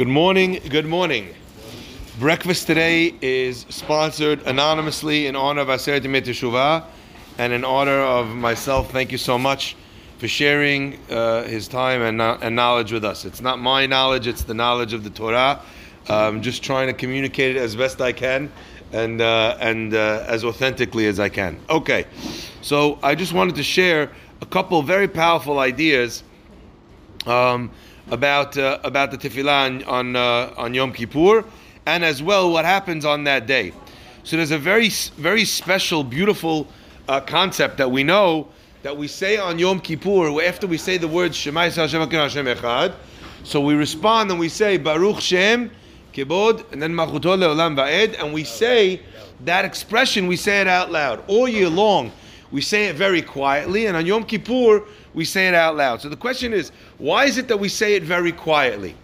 Good morning, good morning. Breakfast today is sponsored anonymously in honor of Aseret Teshuvah and in honor of myself. Thank you so much for sharing uh, his time and, uh, and knowledge with us. It's not my knowledge, it's the knowledge of the Torah. I'm just trying to communicate it as best I can and, uh, and uh, as authentically as I can. Okay, so I just wanted to share a couple very powerful ideas. Um, about uh, about the tefillah on on, uh, on Yom Kippur, and as well what happens on that day. So there's a very very special, beautiful uh, concept that we know that we say on Yom Kippur after we say the words Shema Hashem Hashem Echad. So we respond and we say Baruch Shem Kibod and then Machuto Leolam Va'ed, and we say that expression. We say it out loud all year long. We say it very quietly, and on Yom Kippur we say it out loud. So the question is, why is it that we say it very quietly?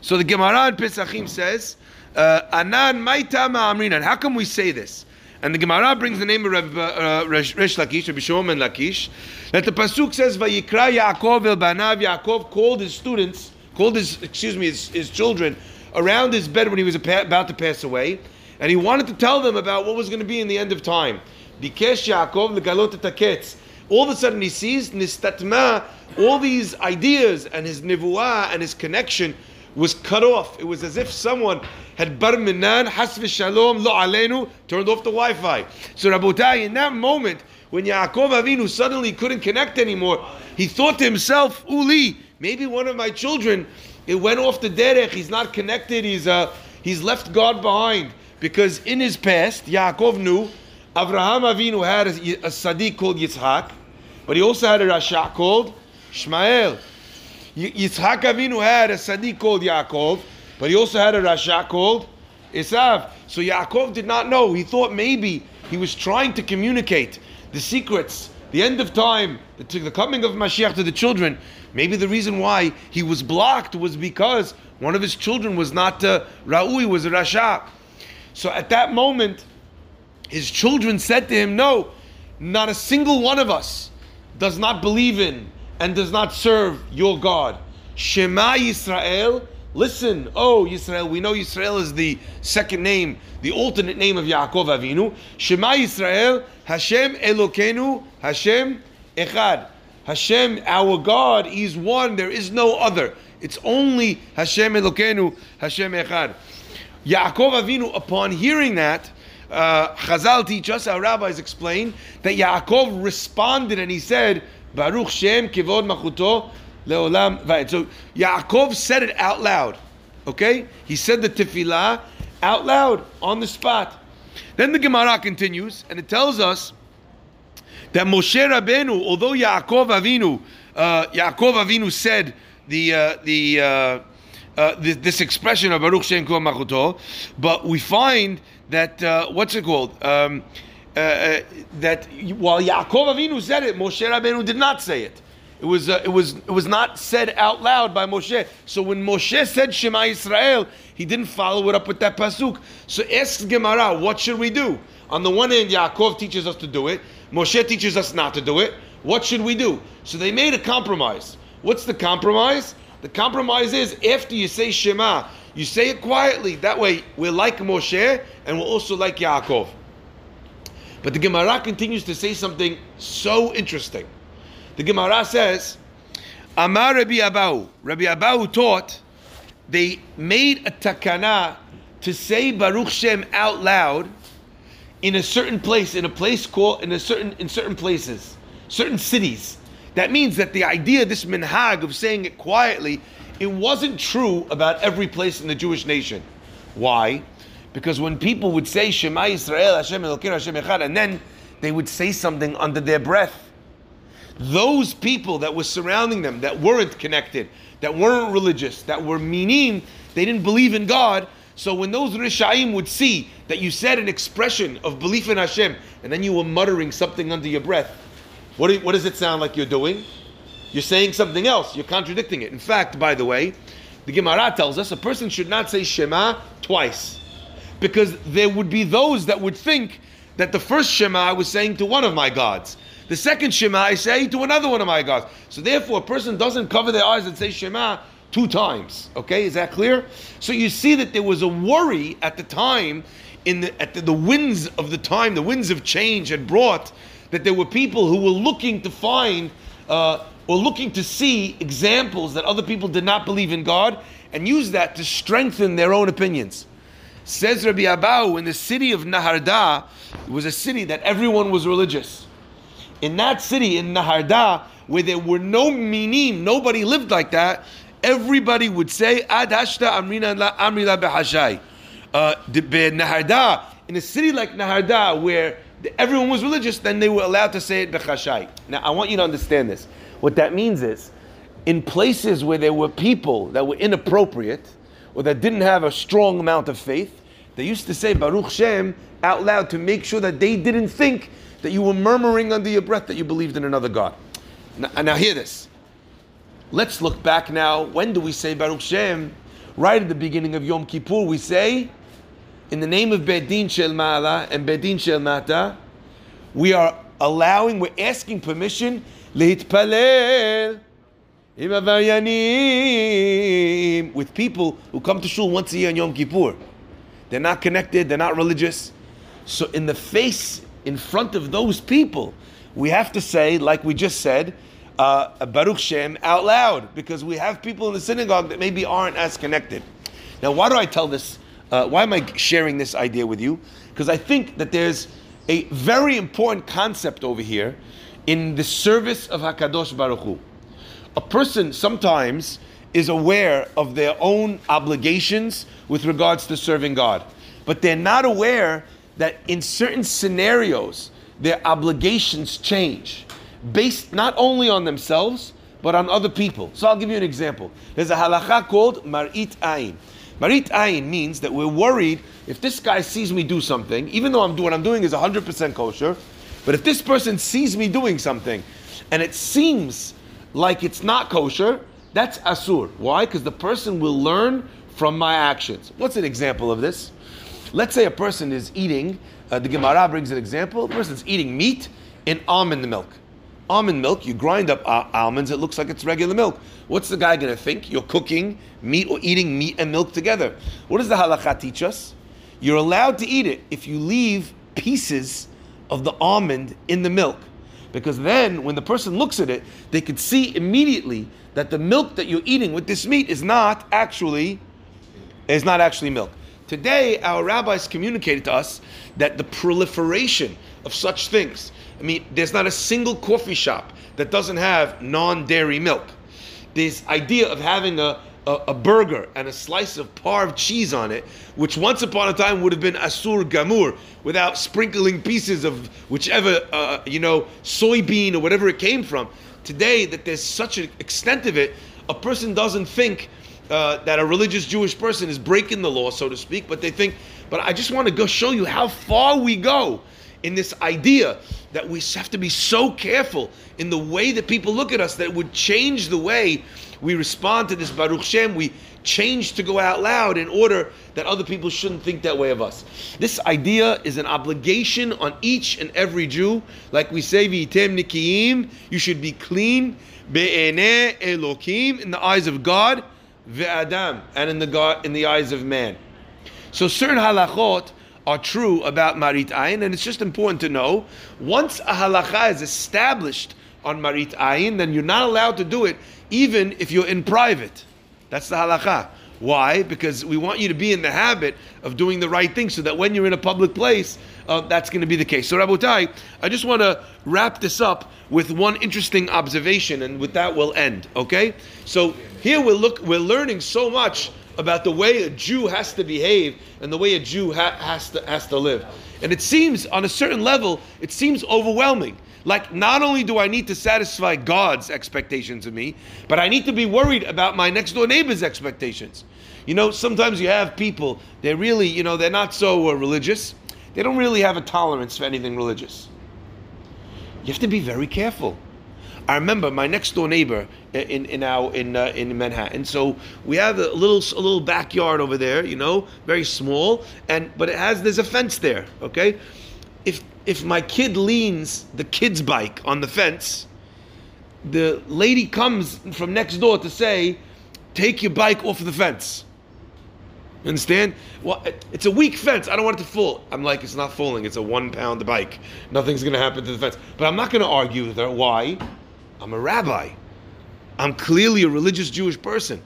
So the Gemara in Pesachim says, uh, Anan Maita Ma'amrinan. How come we say this? And the Gemara brings the name of Reb, uh, Resh Lakish, Rabbi Shimon ben Lakish, that the pasuk says, "Vayikra Yaakov el banav." Yaakov called his students, called his, excuse me, his, his children around his bed when he was about to pass away, and he wanted to tell them about what was going to be in the end of time. Bikesh Yaakov legalot etaketz all of a sudden he sees nistatma, all these ideas and his nivuah and his connection was cut off. It was as if someone had bar minan, hasv shalom, lo alenu, turned off the Wi-Fi. So Rabotai, in that moment, when Yaakov Avinu suddenly couldn't connect anymore, he thought to himself, Uli, maybe one of my children, it went off the derech, he's not connected, he's, uh, he's left God behind. Because in his past, Yaakov knew Avraham Avinu had a, a Sadiq called Yitzhak, but he also had a Rasha called Shmael. Yitzhak Avinu had a Sadiq called Yaakov, but he also had a Rasha called Esav. So Yaakov did not know. He thought maybe he was trying to communicate the secrets, the end of time, the, the coming of Mashiach to the children. Maybe the reason why he was blocked was because one of his children was not uh, Ra'ui, was a Rasha. So at that moment, his children said to him, No, not a single one of us does not believe in and does not serve your God. Shema Yisrael, listen, oh Yisrael, we know Yisrael is the second name, the alternate name of Yaakov Avinu. Shema Yisrael, Hashem Elokenu, Hashem Echad. Hashem, our God, is one, there is no other. It's only Hashem Elokenu, Hashem Echad. Yaakov Avinu, upon hearing that, uh, Chazal teach us, our rabbis explain, that Yaakov responded and he said, Baruch Shem Kivod Machuto Leolam Vayet. So Yaakov said it out loud. Okay? He said the tefillah out loud on the spot. Then the Gemara continues and it tells us that Moshe Rabbeinu, although Yaakov Avinu, uh, Yaakov Avinu said the uh, the, uh, uh this, this, expression of Baruch Shem Kivod Machuto, but we find that uh, what's it called? Um, uh, uh, that while Yaakov Avinu said it, Moshe Rabbeinu did not say it. It was uh, it was it was not said out loud by Moshe. So when Moshe said Shema Israel, he didn't follow it up with that pasuk. So ask Gemara, what should we do? On the one hand, Yaakov teaches us to do it. Moshe teaches us not to do it. What should we do? So they made a compromise. What's the compromise? The compromise is after you say Shema, you say it quietly. That way, we're like Moshe and we're also like Yaakov. But the Gemara continues to say something so interesting. The Gemara says, Amar Rabbi Abahu. Rabbi Abahu taught they made a takana to say Baruch Shem out loud in a certain place, in a place called in a certain in certain places, certain cities. That means that the idea, this minhag of saying it quietly, it wasn't true about every place in the Jewish nation. Why? Because when people would say Shema Yisrael, Hashem Elokeinu, Hashem Echad, and then they would say something under their breath, those people that were surrounding them, that weren't connected, that weren't religious, that were meaning, they didn't believe in God. So when those Rishaim would see that you said an expression of belief in Hashem, and then you were muttering something under your breath, what, what does it sound like you're doing? You're saying something else. You're contradicting it. In fact, by the way, the Gemara tells us a person should not say Shema twice. Because there would be those that would think that the first Shema I was saying to one of my gods. The second Shema I say to another one of my gods. So therefore, a person doesn't cover their eyes and say Shema two times. Okay, is that clear? So you see that there was a worry at the time, in the, at the, the winds of the time, the winds of change had brought that there were people who were looking to find uh, or looking to see examples that other people did not believe in God and use that to strengthen their own opinions. Says Rabbi Abahu, in the city of Naharda, it was a city that everyone was religious. In that city, in Naharda, where there were no minim, nobody lived like that, everybody would say, Ad hashta amrila behashai. Uh, Naharda, in a city like Naharda, where everyone was religious, then they were allowed to say it bechashai. Now, I want you to understand this. What that means is, in places where there were people that were inappropriate or that didn't have a strong amount of faith, they used to say Baruch Shem out loud to make sure that they didn't think that you were murmuring under your breath that you believed in another God. Now, now hear this. Let's look back now. When do we say Baruch Shem? Right at the beginning of Yom Kippur, we say, in the name of Bedin Shel Ma'ala and Bedin Shel Mata, we are allowing, we're asking permission, Leitpalel with people who come to shul once a year on Yom Kippur. They're not connected, they're not religious. So, in the face, in front of those people, we have to say, like we just said, uh, Baruch Shem out loud, because we have people in the synagogue that maybe aren't as connected. Now, why do I tell this? Uh, why am I sharing this idea with you? Because I think that there's a very important concept over here in the service of Hakadosh Baruch Hu a person sometimes is aware of their own obligations with regards to serving God, but they're not aware that in certain scenarios, their obligations change based not only on themselves, but on other people. So I'll give you an example. There's a halacha called marit ayin. Marit ayin means that we're worried if this guy sees me do something, even though I'm doing what I'm doing is 100% kosher, but if this person sees me doing something and it seems like it's not kosher, that's asur. Why? Because the person will learn from my actions. What's an example of this? Let's say a person is eating, uh, the Gemara brings an example, a person's eating meat in almond milk. Almond milk, you grind up uh, almonds, it looks like it's regular milk. What's the guy going to think? You're cooking meat or eating meat and milk together. What does the halakha teach us? You're allowed to eat it if you leave pieces of the almond in the milk. Because then, when the person looks at it, they could see immediately that the milk that you're eating with this meat is not actually is not actually milk. Today, our rabbis communicated to us that the proliferation of such things. I mean, there's not a single coffee shop that doesn't have non-dairy milk. This idea of having a a, a, burger and a slice of parve cheese on it, which once upon a time would have been asur gamur, without sprinkling pieces of whichever uh, you know soybean or whatever it came from. Today, that there's such an extent of it, a person doesn't think uh, that a religious Jewish person is breaking the law, so to speak, but they think. But I just want to go show you how far we go in this idea that we have to be so careful in the way that people look at us that would change the way we respond to this Baruch Shem, we change to go out loud in order that other people shouldn't think that way of us. This idea is an obligation on each and every Jew. Like we say, V'item nikiyim, you should be clean, be'ene elokim, in the eyes of God, ve'adam, and in the, God, in the eyes of man. So certain halachot are true about Marit Ayin, and it's just important to know, once a halacha is established on Marit Ayin, then you're not allowed to do it even if you're in private. That's the halacha. Why? Because we want you to be in the habit of doing the right thing so that when you're in a public place, uh, that's going to be the case. So, Rabotai, I just want to wrap this up with one interesting observation, and with that, we'll end. Okay? So, here we're, look, we're learning so much about the way a Jew has to behave and the way a Jew ha- has, to, has to live. And it seems, on a certain level, it seems overwhelming. Like, not only do I need to satisfy God's expectations of me, but I need to be worried about my next door neighbor's expectations. You know, sometimes you have people, they're really, you know, they're not so uh, religious. They don't really have a tolerance for anything religious. You have to be very careful. I remember my next door neighbor in in our in uh, in Manhattan. So we have a little a little backyard over there, you know, very small, and but it has there's a fence there. Okay, if if my kid leans the kid's bike on the fence, the lady comes from next door to say, take your bike off the fence. Understand? Well, it's a weak fence. I don't want it to fall. I'm like, it's not falling. It's a one pound bike. Nothing's going to happen to the fence. But I'm not going to argue with her. Why? I'm a rabbi. I'm clearly a religious Jewish person.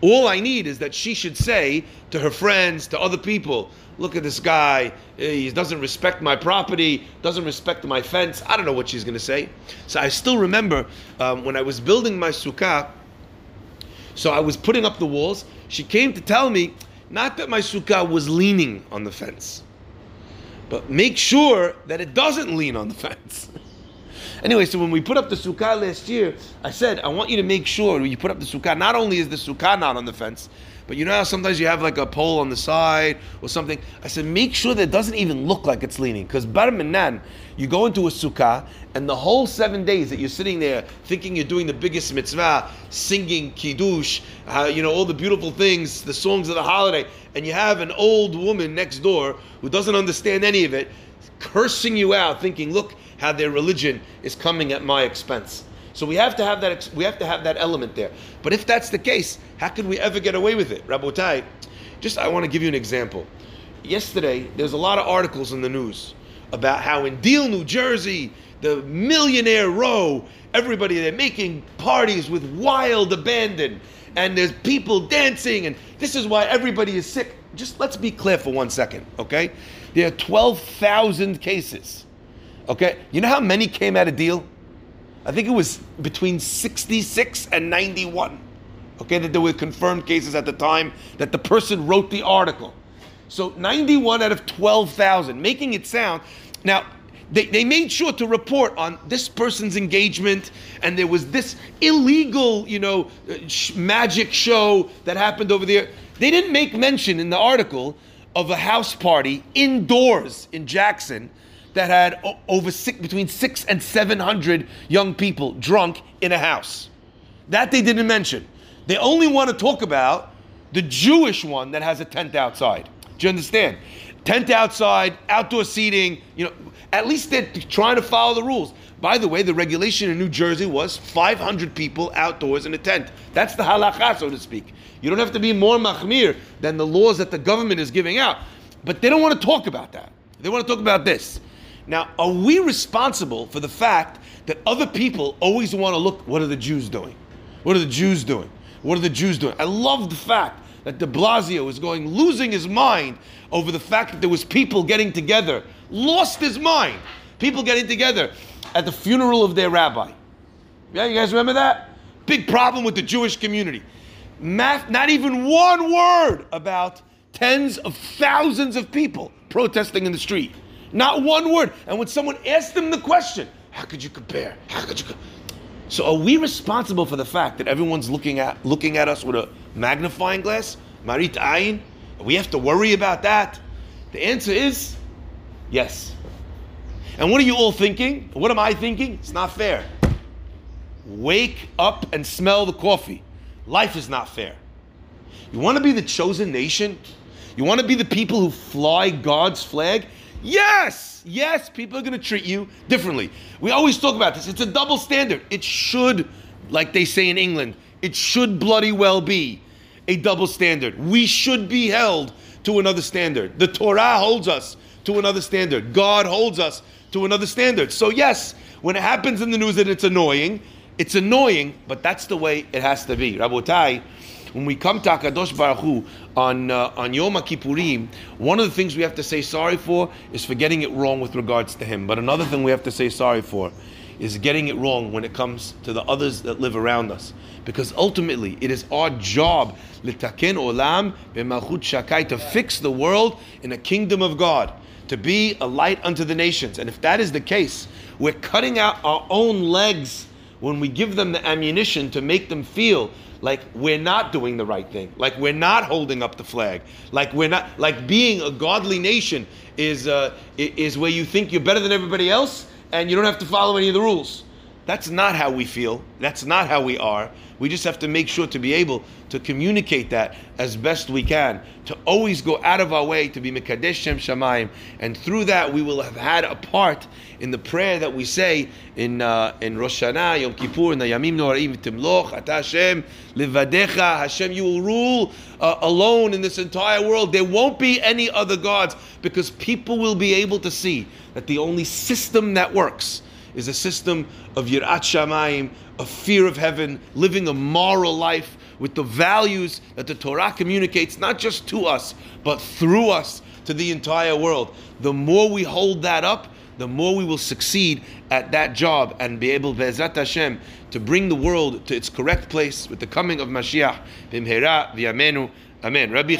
All I need is that she should say to her friends, to other people, look at this guy. He doesn't respect my property, doesn't respect my fence. I don't know what she's going to say. So I still remember um, when I was building my sukkah, so I was putting up the walls. She came to tell me, not that my sukkah was leaning on the fence, but make sure that it doesn't lean on the fence. Anyway, so when we put up the sukkah last year, I said, I want you to make sure when you put up the sukkah, not only is the sukkah not on the fence, but you know how sometimes you have like a pole on the side or something? I said, make sure that it doesn't even look like it's leaning. Because Bar Minan, you go into a sukkah, and the whole seven days that you're sitting there thinking you're doing the biggest mitzvah, singing kiddush, uh, you know, all the beautiful things, the songs of the holiday, and you have an old woman next door who doesn't understand any of it, cursing you out, thinking, look how their religion is coming at my expense. So we have to have that. We have to have that element there. But if that's the case, how could we ever get away with it, Rabotai? Just I want to give you an example. Yesterday, there's a lot of articles in the news about how in Deal, New Jersey, the millionaire row, everybody they're making parties with wild abandon, and there's people dancing, and this is why everybody is sick. Just let's be clear for one second, okay? There are 12,000 cases. Okay, you know how many came out of Deal? I think it was between 66 and 91. Okay, that there were confirmed cases at the time that the person wrote the article. So 91 out of 12,000, making it sound. Now, they, they made sure to report on this person's engagement, and there was this illegal, you know, sh- magic show that happened over there. They didn't make mention in the article of a house party indoors in Jackson that had over six, between six and seven hundred young people drunk in a house. That they didn't mention. They only want to talk about the Jewish one that has a tent outside. Do you understand? Tent outside, outdoor seating. You know, at least they're trying to follow the rules. By the way, the regulation in New Jersey was 500 people outdoors in a tent. That's the halakha, so to speak. You don't have to be more machmir than the laws that the government is giving out. But they don't want to talk about that. They want to talk about this. Now, are we responsible for the fact that other people always want to look, what are the Jews doing? What are the Jews doing? What are the Jews doing? I love the fact that de Blasio is going losing his mind over the fact that there was people getting together, lost his mind. People getting together at the funeral of their rabbi. Yeah, you guys remember that? Big problem with the Jewish community. Math, not even one word about tens of thousands of people protesting in the street. Not one word. And when someone asked them the question, how could you compare? How could you? Co-? So are we responsible for the fact that everyone's looking at looking at us with a magnifying glass? Marit ayin? We have to worry about that? The answer is yes. And what are you all thinking? What am I thinking? It's not fair. Wake up and smell the coffee. Life is not fair. You want to be the chosen nation? You want to be the people who fly God's flag? Yes, yes, people are going to treat you differently. We always talk about this. It's a double standard. It should, like they say in England, it should bloody well be a double standard. We should be held to another standard. The Torah holds us to another standard. God holds us to another standard. So, yes, when it happens in the news that it's annoying, it's annoying, but that's the way it has to be. Rabotai, when we come to Akadosh Baruch Hu on uh, on Yom Kippurim, one of the things we have to say sorry for is for getting it wrong with regards to him. But another thing we have to say sorry for is getting it wrong when it comes to the others that live around us. Because ultimately, it is our job litaken olam b'malchut Shaddai to fix the world in a kingdom of God, to be a light unto the nations. And if that is the case, we're cutting out our own legs when we give them the ammunition to make them feel like we're not doing the right thing, like we're not holding up the flag, like we're not, like being a godly nation is uh, is where you think you're better than everybody else and you don't have to follow any of the rules. That's not how we feel. That's not how we are. We just have to make sure to be able to communicate that as best we can, to always go out of our way to be Mekadesh Shem Shamayim. And through that, we will have had a part in the prayer that we say in uh, in Rosh Hashanah, Yom Kippur, in Yamim Noraim, Timloch, Ata Hashem, Livadecha, Hashem, you will rule uh, alone in this entire world. There won't be any other gods because people will be able to see that the only system that works is a system of Yirat Shamayim, a fear of heaven, living a moral life with the values that the Torah communicates, not just to us, but through us to the entire world. The more we hold that up, the more we will succeed at that job and be able, Be'ezrat Hashem, to bring the world to its correct place with the coming of Mashiach. Bimhera v'yamenu. Amen. Rabbi